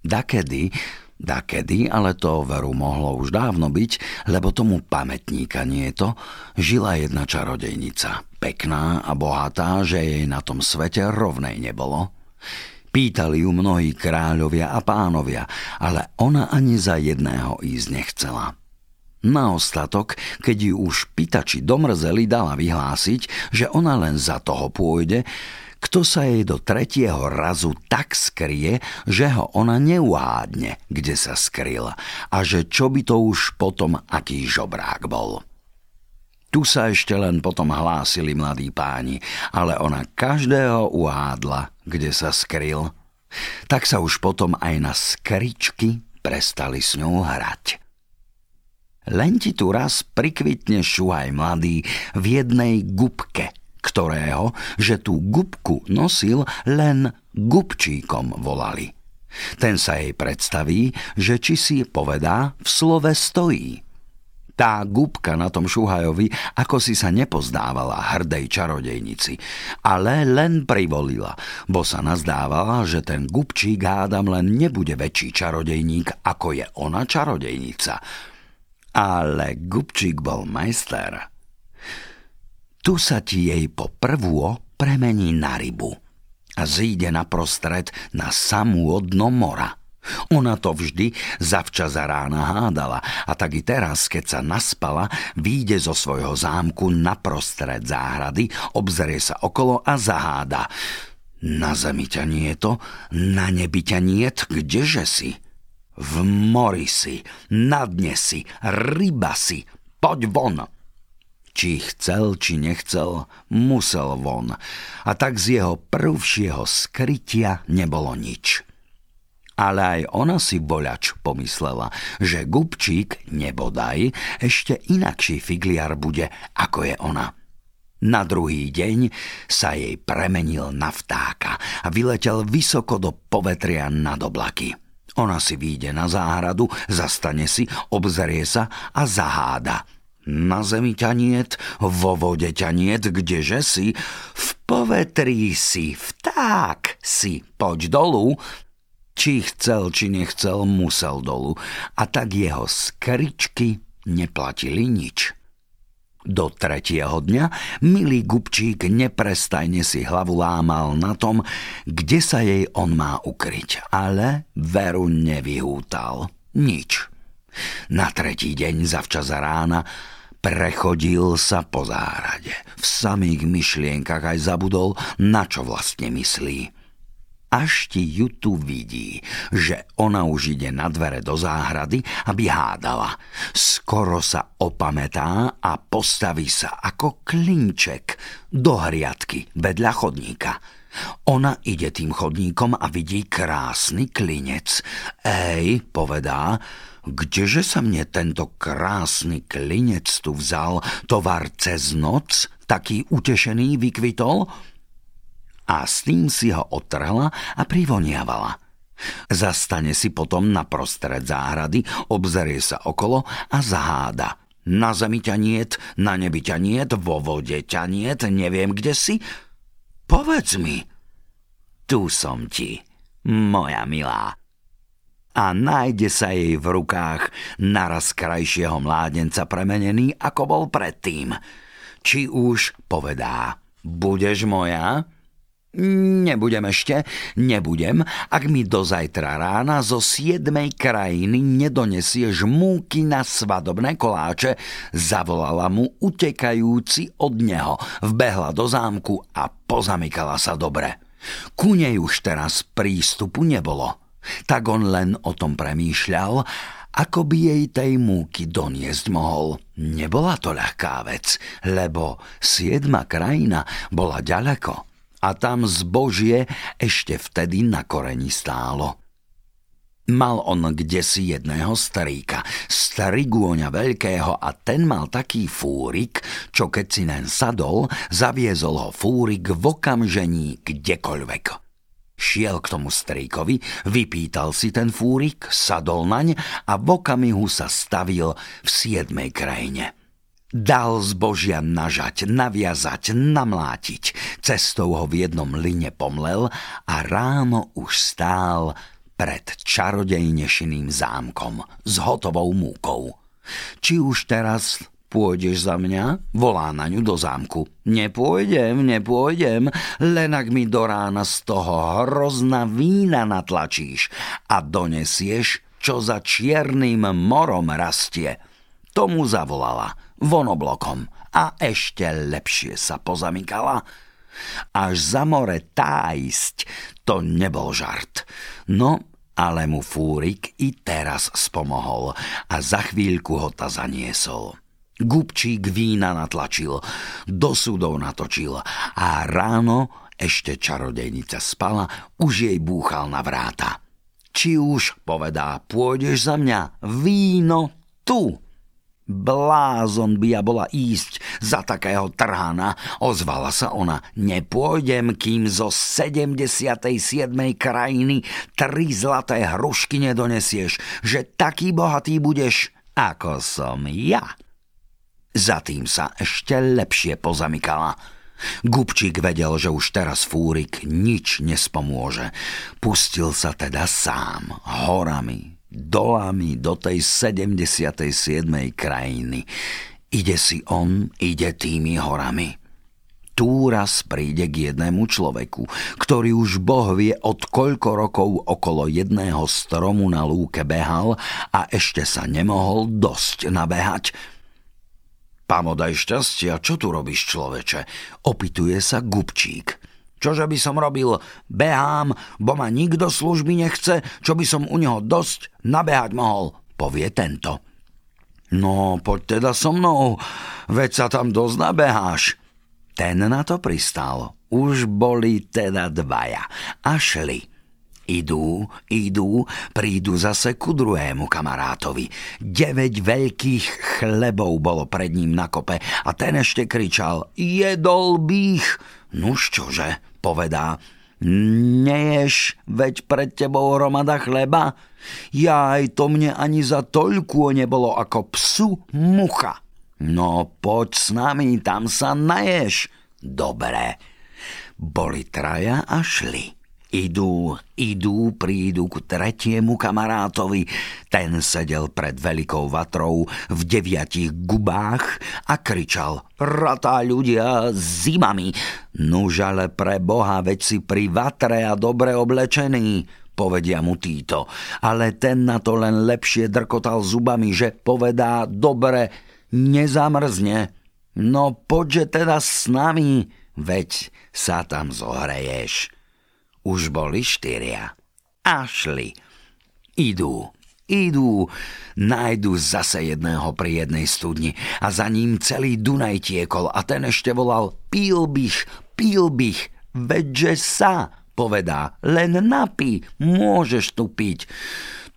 Dakedy, dakedy, ale to veru mohlo už dávno byť, lebo tomu pamätníka nie je to, žila jedna čarodejnica. Pekná a bohatá, že jej na tom svete rovnej nebolo. Pýtali ju mnohí kráľovia a pánovia, ale ona ani za jedného ísť nechcela. Na ostatok, keď ju už pýtači domrzeli, dala vyhlásiť, že ona len za toho pôjde, kto sa jej do tretieho razu tak skrie, že ho ona neuhádne, kde sa skryl a že čo by to už potom aký žobrák bol. Tu sa ešte len potom hlásili mladí páni, ale ona každého uhádla, kde sa skryl. Tak sa už potom aj na skričky prestali s ňou hrať. Len ti tu raz prikvitne šuhaj mladý v jednej gubke, ktorého, že tú gubku nosil, len gubčíkom volali. Ten sa jej predstaví, že či si povedá, v slove stojí. Tá gubka na tom šuhajovi ako si sa nepozdávala hrdej čarodejnici, ale len privolila, bo sa nazdávala, že ten gubčík hádam len nebude väčší čarodejník, ako je ona čarodejnica – ale Gubčík bol majster. Tu sa ti jej po prvú premení na rybu a zíde na prostred na samú odno mora. Ona to vždy zavčas za rána hádala a tak i teraz, keď sa naspala, výjde zo svojho zámku na prostred záhrady, obzrie sa okolo a zaháda. Na zemi ťa nie to, na nebi ťa niet, kdeže si? V mori si, na dne si, ryba si, poď von. Či chcel, či nechcel, musel von. A tak z jeho prvšieho skrytia nebolo nič. Ale aj ona si boľač pomyslela, že Gubčík, nebodaj, ešte inakší figliar bude, ako je ona. Na druhý deň sa jej premenil na vtáka a vyletel vysoko do povetria nad oblaky. Ona si výjde na záhradu, zastane si, obzerie sa a zaháda. Na zemi ťa niet, vo vode ťa niet, kdeže si? V povetrí si, vták si, poď dolu. Či chcel, či nechcel, musel dolu. A tak jeho skričky neplatili nič. Do tretieho dňa milý Gubčík neprestajne si hlavu lámal na tom, kde sa jej on má ukryť, ale veru nevyhútal. Nič. Na tretí deň zavčas rána prechodil sa po záhrade. V samých myšlienkach aj zabudol, na čo vlastne myslí až ti ju tu vidí, že ona už ide na dvere do záhrady, aby hádala. Skoro sa opamätá a postaví sa ako klinček do hriadky vedľa chodníka. Ona ide tým chodníkom a vidí krásny klinec. Ej, povedá, kdeže sa mne tento krásny klinec tu vzal, tovar cez noc, taký utešený vykvitol? a s tým si ho odtrhla a privoniavala. Zastane si potom na prostred záhrady, obzerie sa okolo a zaháda. Na zemi ťa niet, na nebi ťa niet, vo vode ťa niet, neviem kde si. Povedz mi. Tu som ti, moja milá. A nájde sa jej v rukách naraz krajšieho mládenca premenený, ako bol predtým. Či už povedá, budeš moja? Nebudem ešte, nebudem, ak mi do zajtra rána zo siedmej krajiny nedonesieš múky na svadobné koláče, zavolala mu utekajúci od neho, vbehla do zámku a pozamykala sa dobre. Ku nej už teraz prístupu nebolo. Tak on len o tom premýšľal Ako by jej tej múky doniesť mohol? Nebola to ľahká vec, lebo siedma krajina bola ďaleko a tam zbožie ešte vtedy na koreni stálo. Mal on kde si jedného staríka, starigôňa veľkého a ten mal taký fúrik, čo keď si len sadol, zaviezol ho fúrik v okamžení kdekoľvek. Šiel k tomu strýkovi, vypýtal si ten fúrik, sadol naň a v okamihu sa stavil v siedmej krajine. Dal zbožia nažať, naviazať, namlátiť. Cestou ho v jednom line pomlel a ráno už stál pred čarodejnešiným zámkom s hotovou múkou. Či už teraz pôjdeš za mňa? Volá na ňu do zámku. Nepôjdem, nepôjdem, len ak mi do rána z toho hrozna vína natlačíš a donesieš, čo za čiernym morom rastie. Tomu zavolala vonoblokom a ešte lepšie sa pozamykala. Až za more tájsť, to nebol žart. No, ale mu Fúrik i teraz spomohol a za chvíľku ho ta zaniesol. Gubčík vína natlačil, do súdov natočil a ráno ešte čarodejnica spala, už jej búchal na vráta. Či už, povedá, pôjdeš za mňa, víno tu. Blázon by ja bola ísť za takého trhana. Ozvala sa ona. Nepôjdem, kým zo 77. krajiny tri zlaté hrušky nedonesieš, že taký bohatý budeš, ako som ja. Za tým sa ešte lepšie pozamykala. Gubčík vedel, že už teraz Fúrik nič nespomôže. Pustil sa teda sám, horami, dolami do tej 77. krajiny. Ide si on, ide tými horami. Tu raz príde k jednému človeku, ktorý už Boh vie od koľko rokov okolo jedného stromu na lúke behal a ešte sa nemohol dosť nabehať. Pamodaj šťastia, čo tu robíš, človeče? Opituje sa Gubčík. Čože by som robil? Behám, bo ma nikto služby nechce, čo by som u neho dosť nabehať mohol, povie tento. No, poď teda so mnou, veď sa tam dosť nabeháš. Ten na to pristal. Už boli teda dvaja a šli. Idú, idú, prídu zase ku druhému kamarátovi. Deveť veľkých chlebov bolo pred ním na kope a ten ešte kričal Jedol bych! Nuž čože? povedá. Neješ, veď pred tebou hromada chleba? Ja to mne ani za toľku nebolo ako psu mucha. No poď s nami, tam sa naješ. Dobre. Boli traja a šli. Idú, idú, prídu k tretiemu kamarátovi. Ten sedel pred veľkou vatrou v deviatich gubách a kričal Ratá ľudia zimami. Nuž ale pre Boha, veď si pri vatre a dobre oblečený povedia mu títo. Ale ten na to len lepšie drkotal zubami, že povedá, dobre, nezamrzne. No poďže teda s nami, veď sa tam zohreješ. Už boli štyria. A šli. Idú, idú, nájdu zase jedného pri jednej studni a za ním celý Dunaj tiekol a ten ešte volal píl bych, píl bych, veďže sa, povedá, len napí, môžeš tu piť.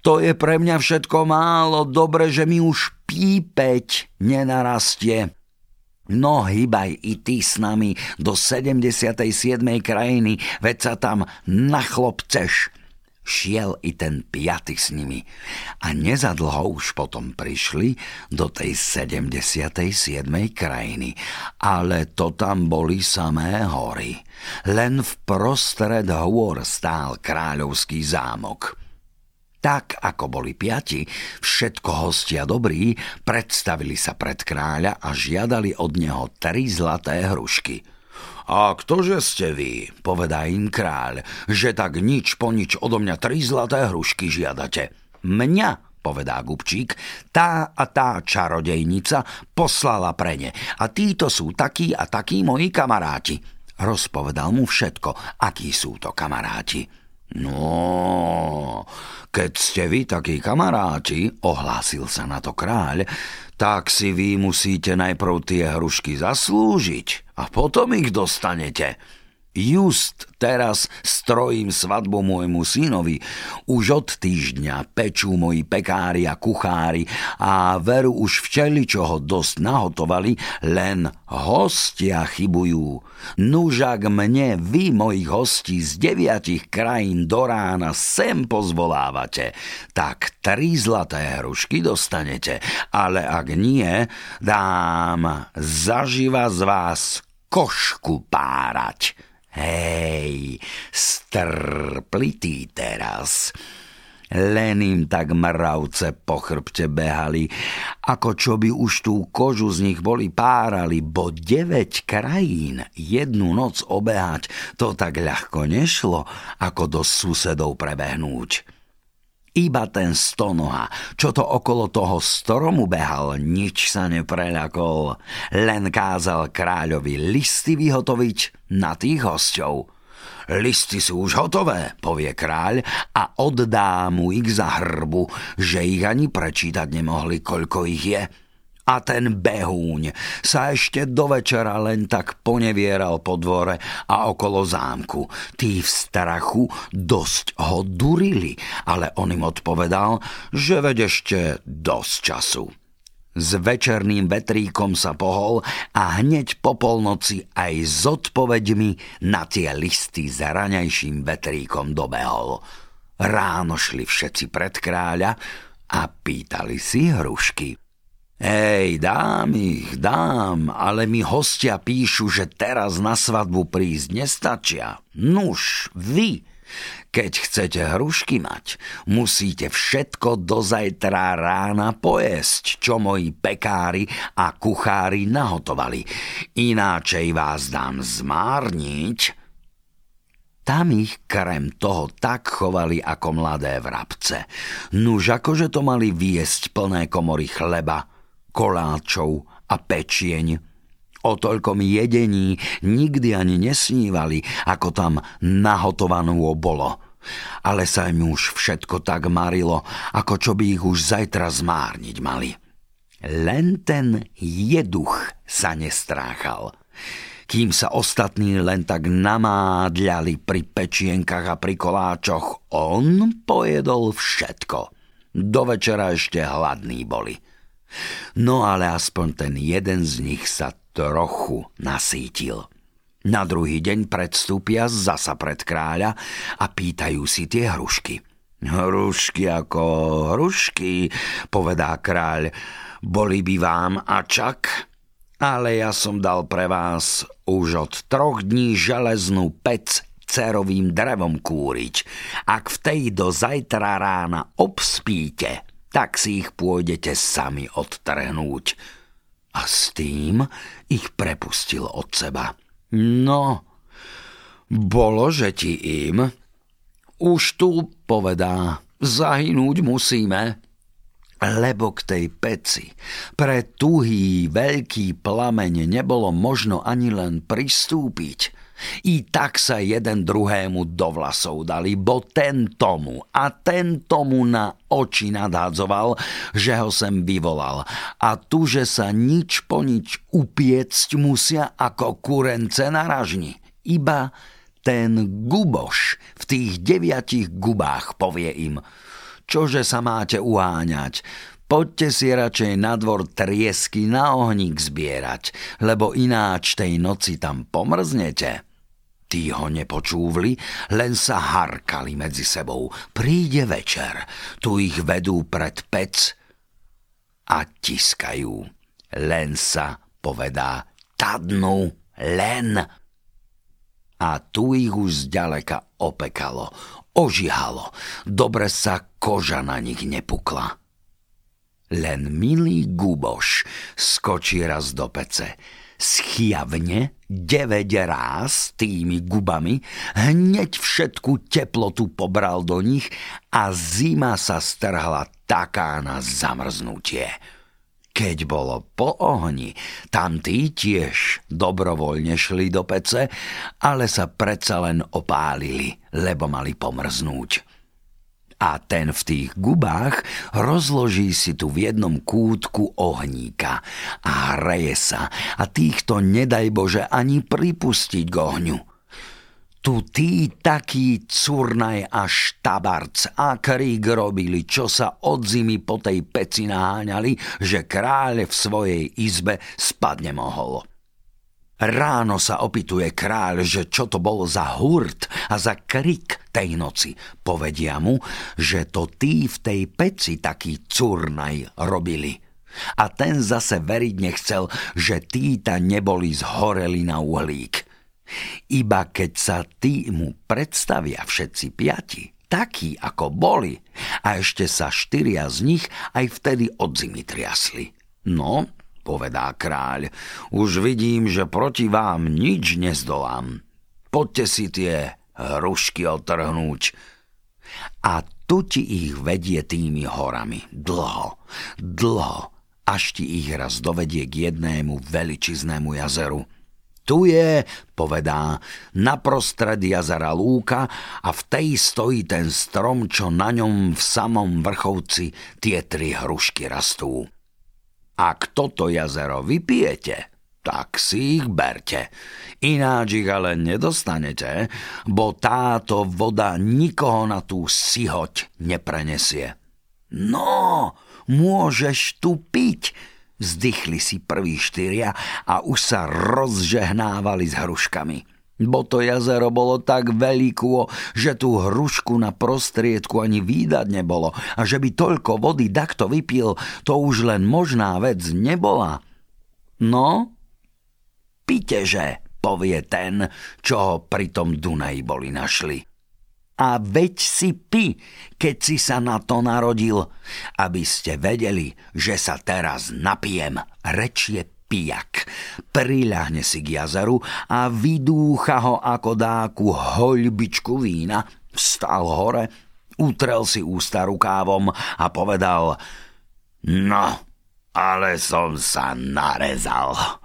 To je pre mňa všetko málo, dobre, že mi už pípeť nenarastie. No hýbaj i ty s nami do 77. krajiny, veď sa tam nachlopceš. Šiel i ten piaty s nimi a nezadlho už potom prišli do tej 77. krajiny, ale to tam boli samé hory. Len v prostred hôr stál kráľovský zámok. Tak ako boli piati, všetko hostia dobrí, predstavili sa pred kráľa a žiadali od neho tri zlaté hrušky. A ktože ste vy, povedá im kráľ, že tak nič po nič odo mňa tri zlaté hrušky žiadate? Mňa, povedá Gubčík, tá a tá čarodejnica poslala pre ne a títo sú takí a takí moji kamaráti. Rozpovedal mu všetko, akí sú to kamaráti. No, Keď ste vy takí kamaráti, ohlásil sa na to kráľ, tak si vy musíte najprv tie hrušky zaslúžiť a potom ich dostanete. Just teraz strojím svadbu môjmu synovi. Už od týždňa pečú moji pekári a kuchári a veru už včeli, čo ho dosť nahotovali, len hostia chybujú. Nužak mne vy, mojich hostí z deviatich krajín do rána sem pozvolávate, tak tri zlaté hrušky dostanete, ale ak nie, dám zaživa z vás košku párať. Hej, strplitý teraz. Len im tak mravce po chrbte behali, ako čo by už tú kožu z nich boli párali, bo 9 krajín jednu noc obehať, to tak ľahko nešlo, ako do susedov prebehnúť. Iba ten stonoha, čo to okolo toho stromu behal, nič sa nepreľakol. Len kázal kráľovi listy vyhotoviť na tých hosťov. Listy sú už hotové, povie kráľ a oddá mu ich za hrbu, že ich ani prečítať nemohli, koľko ich je. A ten behúň sa ešte do večera len tak ponevieral po dvore a okolo zámku. Tí v strachu dosť ho durili, ale on im odpovedal, že veď ešte dosť času. S večerným vetríkom sa pohol a hneď po polnoci aj s odpoveďmi na tie listy s raňajším vetríkom dobehol. Ráno šli všetci pred kráľa a pýtali si hrušky. Hej, dám ich, dám, ale mi hostia píšu, že teraz na svadbu prísť nestačia. Nuž, vy, keď chcete hrušky mať, musíte všetko do zajtra rána pojesť, čo moji pekári a kuchári nahotovali. Ináčej vás dám zmárniť. Tam ich krem toho tak chovali ako mladé vrabce. Nuž akože to mali viesť plné komory chleba, koláčov a pečieň. O toľkom jedení nikdy ani nesnívali, ako tam nahotovanú bolo. Ale sa im už všetko tak marilo, ako čo by ich už zajtra zmárniť mali. Len ten jeduch sa nestráchal. Kým sa ostatní len tak namádľali pri pečienkach a pri koláčoch, on pojedol všetko. Do večera ešte hladní boli. No ale aspoň ten jeden z nich sa trochu nasítil. Na druhý deň predstúpia zasa pred kráľa a pýtajú si tie hrušky. Hrušky ako hrušky, povedá kráľ, boli by vám ačak, ale ja som dal pre vás už od troch dní železnú pec cerovým drevom kúriť. Ak v tej do zajtra rána obspíte, tak si ich pôjdete sami odtrhnúť. A s tým ich prepustil od seba. No, bolo, že ti im. Už tu, povedá, zahynúť musíme. Lebo k tej peci pre tuhý veľký plameň nebolo možno ani len pristúpiť i tak sa jeden druhému do vlasov dali, bo ten tomu a ten tomu na oči nadhadzoval, že ho sem vyvolal. A tu, že sa nič po nič upiecť musia ako kurence na ražni. Iba ten guboš v tých deviatich gubách povie im, čože sa máte uháňať, Poďte si radšej na dvor triesky na ohník zbierať, lebo ináč tej noci tam pomrznete. Tí ho nepočúvli, len sa harkali medzi sebou. Príde večer, tu ich vedú pred pec a tiskajú. Len sa povedá tadnu, len. A tu ich už zďaleka opekalo, ožihalo, dobre sa koža na nich nepukla. Len milý guboš skočí raz do pece, schiavne 9 ráz tými gubami, hneď všetku teplotu pobral do nich a zima sa strhla taká na zamrznutie. Keď bolo po ohni, tam tí tiež dobrovoľne šli do pece, ale sa predsa len opálili, lebo mali pomrznúť. A ten v tých gubách rozloží si tu v jednom kútku ohníka a hreje sa a týchto nedaj Bože ani pripustiť k ohňu. Tu tí takí curnaj a štabarc a krík robili, čo sa od zimy po tej peci naháňali, že kráľ v svojej izbe spadne mohol. Ráno sa opituje kráľ, že čo to bol za hurt a za krik tej noci. Povedia mu, že to tí v tej peci taký curnaj robili. A ten zase veriť nechcel, že títa neboli zhoreli na uhlík. Iba keď sa tí mu predstavia všetci piati, takí ako boli, a ešte sa štyria z nich aj vtedy od zimy triasli. No, povedá kráľ, už vidím, že proti vám nič nezdolám. Poďte si tie hrušky otrhnúť. A tu ti ich vedie tými horami. Dlho, dlho, až ti ich raz dovedie k jednému veličiznému jazeru. Tu je, povedá, naprostred jazera lúka a v tej stojí ten strom, čo na ňom v samom vrchovci tie tri hrušky rastú. Ak toto jazero vypijete, tak si ich berte. Ináč ich ale nedostanete, bo táto voda nikoho na tú sihoť neprenesie. No, môžeš tu piť, vzdychli si prví štyria a už sa rozžehnávali s hruškami bo to jazero bolo tak veľkú, že tú hrušku na prostriedku ani výdať nebolo a že by toľko vody takto vypil, to už len možná vec nebola. No, piteže, povie ten, čo ho pri tom Dunaji boli našli. A veď si pi, keď si sa na to narodil, aby ste vedeli, že sa teraz napijem, rečie pijak. Priľahne si k jazeru a vydúcha ho ako dáku hoľbičku vína. Vstal hore, utrel si ústa rukávom a povedal No, ale som sa narezal.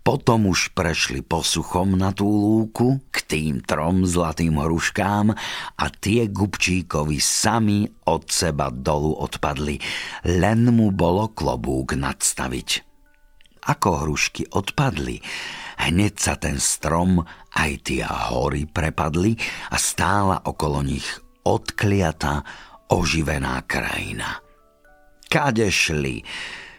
Potom už prešli posuchom na tú lúku k tým trom zlatým hruškám a tie Gubčíkovi sami od seba dolu odpadli, len mu bolo klobúk nadstaviť ako hrušky odpadli, hneď sa ten strom aj tie hory prepadli a stála okolo nich odkliata, oživená krajina. Kade šli,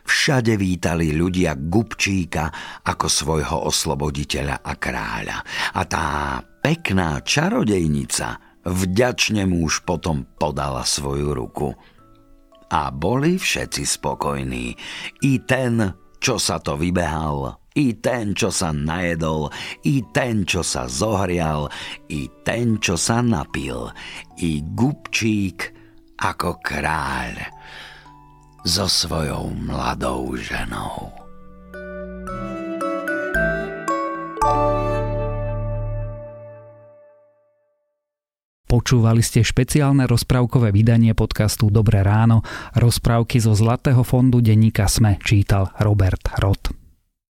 všade vítali ľudia Gubčíka ako svojho osloboditeľa a kráľa. A tá pekná čarodejnica vďačne mu už potom podala svoju ruku. A boli všetci spokojní. I ten, čo sa to vybehal, i ten, čo sa najedol, i ten, čo sa zohrial, i ten, čo sa napil, i gubčík ako kráľ so svojou mladou ženou. Počúvali ste špeciálne rozprávkové vydanie podcastu Dobré ráno. Rozprávky zo Zlatého fondu denníka Sme čítal Robert Rod.